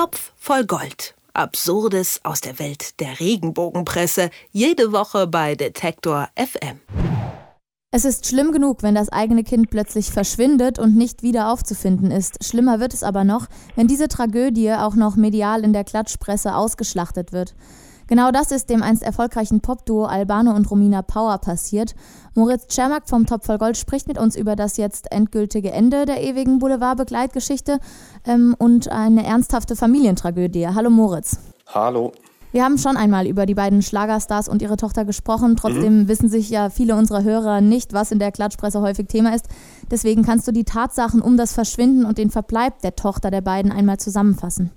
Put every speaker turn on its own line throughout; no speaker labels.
Topf voll Gold. Absurdes aus der Welt der Regenbogenpresse. Jede Woche bei Detektor FM.
Es ist schlimm genug, wenn das eigene Kind plötzlich verschwindet und nicht wieder aufzufinden ist. Schlimmer wird es aber noch, wenn diese Tragödie auch noch medial in der Klatschpresse ausgeschlachtet wird. Genau das ist dem einst erfolgreichen Popduo Albano und Romina Power passiert. Moritz Czermak vom Top voll Gold spricht mit uns über das jetzt endgültige Ende der ewigen Boulevard-Begleitgeschichte ähm, und eine ernsthafte Familientragödie. Hallo Moritz.
Hallo.
Wir haben schon einmal über die beiden Schlagerstars und ihre Tochter gesprochen. Trotzdem mhm. wissen sich ja viele unserer Hörer nicht, was in der Klatschpresse häufig Thema ist. Deswegen kannst du die Tatsachen um das Verschwinden und den Verbleib der Tochter der beiden einmal zusammenfassen.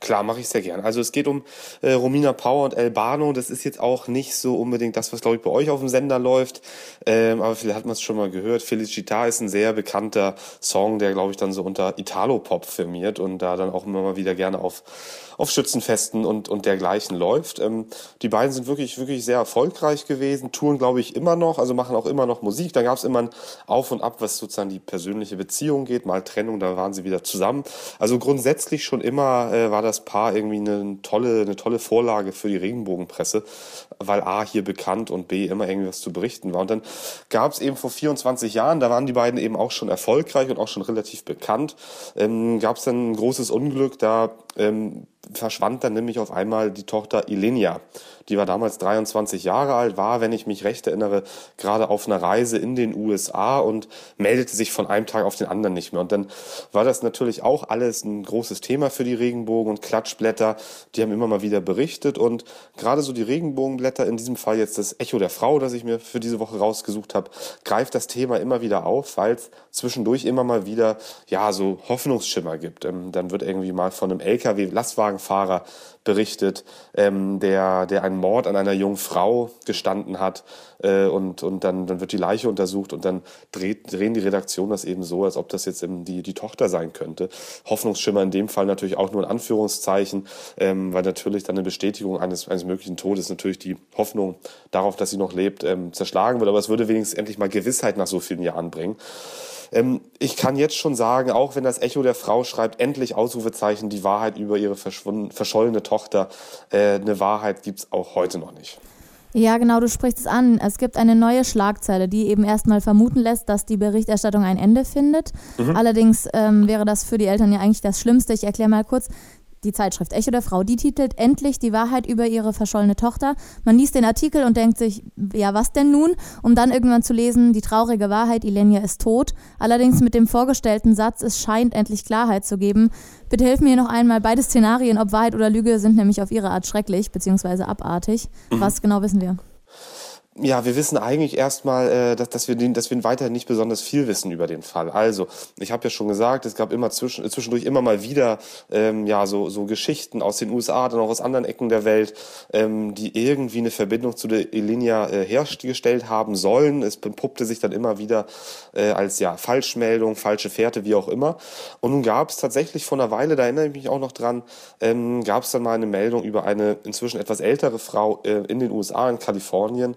Klar, mache ich sehr gern. Also es geht um äh, Romina Power und Elbano. Das ist jetzt auch nicht so unbedingt das, was glaube ich bei euch auf dem Sender läuft. Ähm, aber vielleicht hat man es schon mal gehört. Felicita ist ein sehr bekannter Song, der glaube ich dann so unter Italo-Pop firmiert und da dann auch immer mal wieder gerne auf auf Schützenfesten und, und dergleichen läuft. Ähm, die beiden sind wirklich, wirklich sehr erfolgreich gewesen, touren, glaube ich, immer noch, also machen auch immer noch Musik. Da gab es immer ein Auf und Ab, was sozusagen die persönliche Beziehung geht, mal Trennung, da waren sie wieder zusammen. Also grundsätzlich schon immer äh, war das Paar irgendwie eine tolle, eine tolle Vorlage für die Regenbogenpresse, weil A hier bekannt und B immer irgendwie was zu berichten war. Und dann gab es eben vor 24 Jahren, da waren die beiden eben auch schon erfolgreich und auch schon relativ bekannt, ähm, gab es dann ein großes Unglück, da ähm, verschwand dann nämlich auf einmal die Tochter Ilenia. Die war damals 23 Jahre alt, war, wenn ich mich recht erinnere, gerade auf einer Reise in den USA und meldete sich von einem Tag auf den anderen nicht mehr. Und dann war das natürlich auch alles ein großes Thema für die Regenbogen und Klatschblätter. Die haben immer mal wieder berichtet und gerade so die Regenbogenblätter, in diesem Fall jetzt das Echo der Frau, das ich mir für diese Woche rausgesucht habe, greift das Thema immer wieder auf, weil es zwischendurch immer mal wieder, ja, so Hoffnungsschimmer gibt. Ähm, dann wird irgendwie mal von einem LKW-Lastwagenfahrer berichtet, ähm, der, der einen Mord an einer jungen Frau gestanden hat äh, und, und dann, dann wird die Leiche untersucht und dann dreht, drehen die Redaktion das eben so, als ob das jetzt eben die, die Tochter sein könnte. Hoffnungsschimmer in dem Fall natürlich auch nur in Anführungszeichen, ähm, weil natürlich dann eine Bestätigung eines, eines möglichen Todes natürlich die Hoffnung darauf, dass sie noch lebt, ähm, zerschlagen wird. Aber es würde wenigstens endlich mal Gewissheit nach so vielen Jahren bringen. Ähm, ich kann jetzt schon sagen, auch wenn das Echo der Frau schreibt, endlich Ausrufezeichen, die Wahrheit über ihre verschollene Tochter, äh, eine Wahrheit gibt's auch heute noch nicht.
Ja, genau, du sprichst es an. Es gibt eine neue Schlagzeile, die eben erstmal vermuten lässt, dass die Berichterstattung ein Ende findet. Mhm. Allerdings ähm, wäre das für die Eltern ja eigentlich das Schlimmste. Ich erkläre mal kurz die Zeitschrift Echo der Frau, die titelt endlich die Wahrheit über ihre verschollene Tochter. Man liest den Artikel und denkt sich, ja, was denn nun? Um dann irgendwann zu lesen, die traurige Wahrheit, Ilenia ist tot. Allerdings mit dem vorgestellten Satz, es scheint endlich Klarheit zu geben. Bitte hilf mir noch einmal, beide Szenarien, ob Wahrheit oder Lüge, sind nämlich auf ihre Art schrecklich, beziehungsweise abartig. Mhm. Was genau wissen wir?
Ja, wir wissen eigentlich erstmal, äh, dass, dass, wir den, dass wir weiterhin nicht besonders viel wissen über den Fall. Also, ich habe ja schon gesagt, es gab immer zwischen, zwischendurch immer mal wieder ähm, ja so, so Geschichten aus den USA, dann auch aus anderen Ecken der Welt, ähm, die irgendwie eine Verbindung zu der Elinia äh, hergestellt haben sollen. Es puppte sich dann immer wieder äh, als ja Falschmeldung, falsche Fährte, wie auch immer. Und nun gab es tatsächlich vor einer Weile, da erinnere ich mich auch noch dran, ähm, gab es dann mal eine Meldung über eine inzwischen etwas ältere Frau äh, in den USA, in Kalifornien,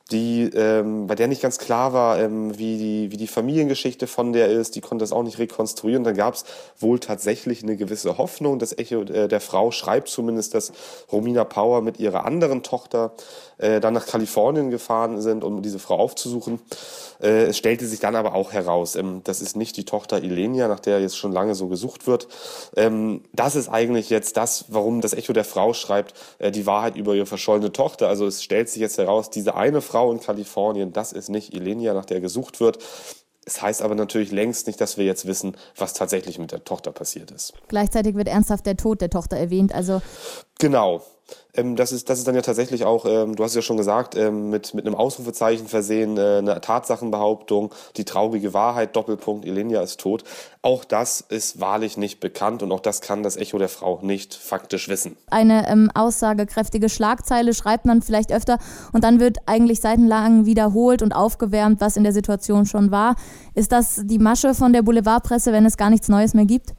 die, ähm, bei der nicht ganz klar war, ähm, wie, die, wie die Familiengeschichte von der ist. Die konnte das auch nicht rekonstruieren. Dann gab es wohl tatsächlich eine gewisse Hoffnung. Das Echo äh, der Frau schreibt zumindest, dass Romina Power mit ihrer anderen Tochter äh, dann nach Kalifornien gefahren sind, um diese Frau aufzusuchen. Äh, es stellte sich dann aber auch heraus, ähm, das ist nicht die Tochter Ilenia, nach der jetzt schon lange so gesucht wird. Ähm, das ist eigentlich jetzt das, warum das Echo der Frau schreibt, äh, die Wahrheit über ihre verschollene Tochter. Also es stellt sich jetzt heraus, diese eine Frau, Frau in Kalifornien, das ist nicht Ilenia, nach der gesucht wird. Es heißt aber natürlich längst nicht, dass wir jetzt wissen, was tatsächlich mit der Tochter passiert ist.
Gleichzeitig wird ernsthaft der Tod der Tochter erwähnt. Also
genau. Ähm, das, ist, das ist dann ja tatsächlich auch, ähm, du hast ja schon gesagt, ähm, mit, mit einem Ausrufezeichen versehen, äh, eine Tatsachenbehauptung, die traurige Wahrheit, Doppelpunkt, Elenia ist tot. Auch das ist wahrlich nicht bekannt und auch das kann das Echo der Frau nicht faktisch wissen.
Eine ähm, aussagekräftige Schlagzeile schreibt man vielleicht öfter und dann wird eigentlich seitenlang wiederholt und aufgewärmt, was in der Situation schon war. Ist das die Masche von der Boulevardpresse, wenn es gar nichts Neues mehr gibt?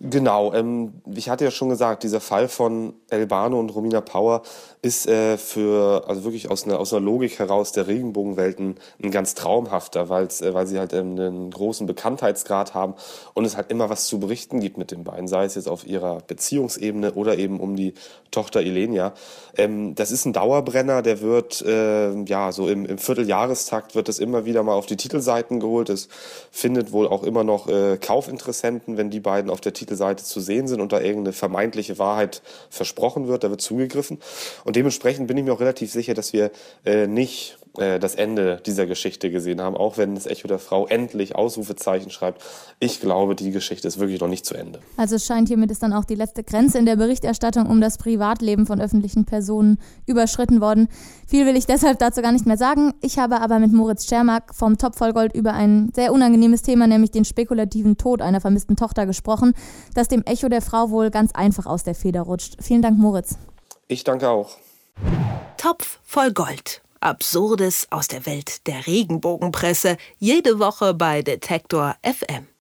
Genau, ähm, ich hatte ja schon gesagt, dieser Fall von Elbano und Romina Power ist äh, für, also wirklich aus einer, aus einer Logik heraus der Regenbogenwelten ein ganz traumhafter, äh, weil sie halt ähm, einen großen Bekanntheitsgrad haben und es halt immer was zu berichten gibt mit den beiden, sei es jetzt auf ihrer Beziehungsebene oder eben um die Tochter Ilenia. Ähm, das ist ein Dauerbrenner, der wird, äh, ja, so im, im Vierteljahrestakt wird es immer wieder mal auf die Titelseiten geholt. Es findet wohl auch immer noch äh, Kaufinteressenten, wenn die beiden auf der Titelseite zu sehen sind und da irgendeine vermeintliche Wahrheit versprochen wird, da wird zugegriffen. Und dementsprechend bin ich mir auch relativ sicher, dass wir äh, nicht äh, das Ende dieser Geschichte gesehen haben, auch wenn das Echo der Frau endlich Ausrufezeichen schreibt. Ich glaube, die Geschichte ist wirklich noch nicht zu Ende.
Also es scheint hiermit ist dann auch die letzte Grenze in der Berichterstattung um das Privatleben von öffentlichen Personen überschritten worden. Viel will ich deshalb dazu gar nicht mehr sagen. Ich habe aber mit Moritz Schermack vom Top Vollgold über ein sehr unangenehmes Thema, nämlich den spekulativen Tod einer vermissten Tochter gesprochen, das dem Echo der Frau wohl ganz einfach aus der Feder rutscht. Vielen Dank, Moritz.
Ich danke auch.
Topf voll Gold. Absurdes aus der Welt der Regenbogenpresse. Jede Woche bei Detektor FM.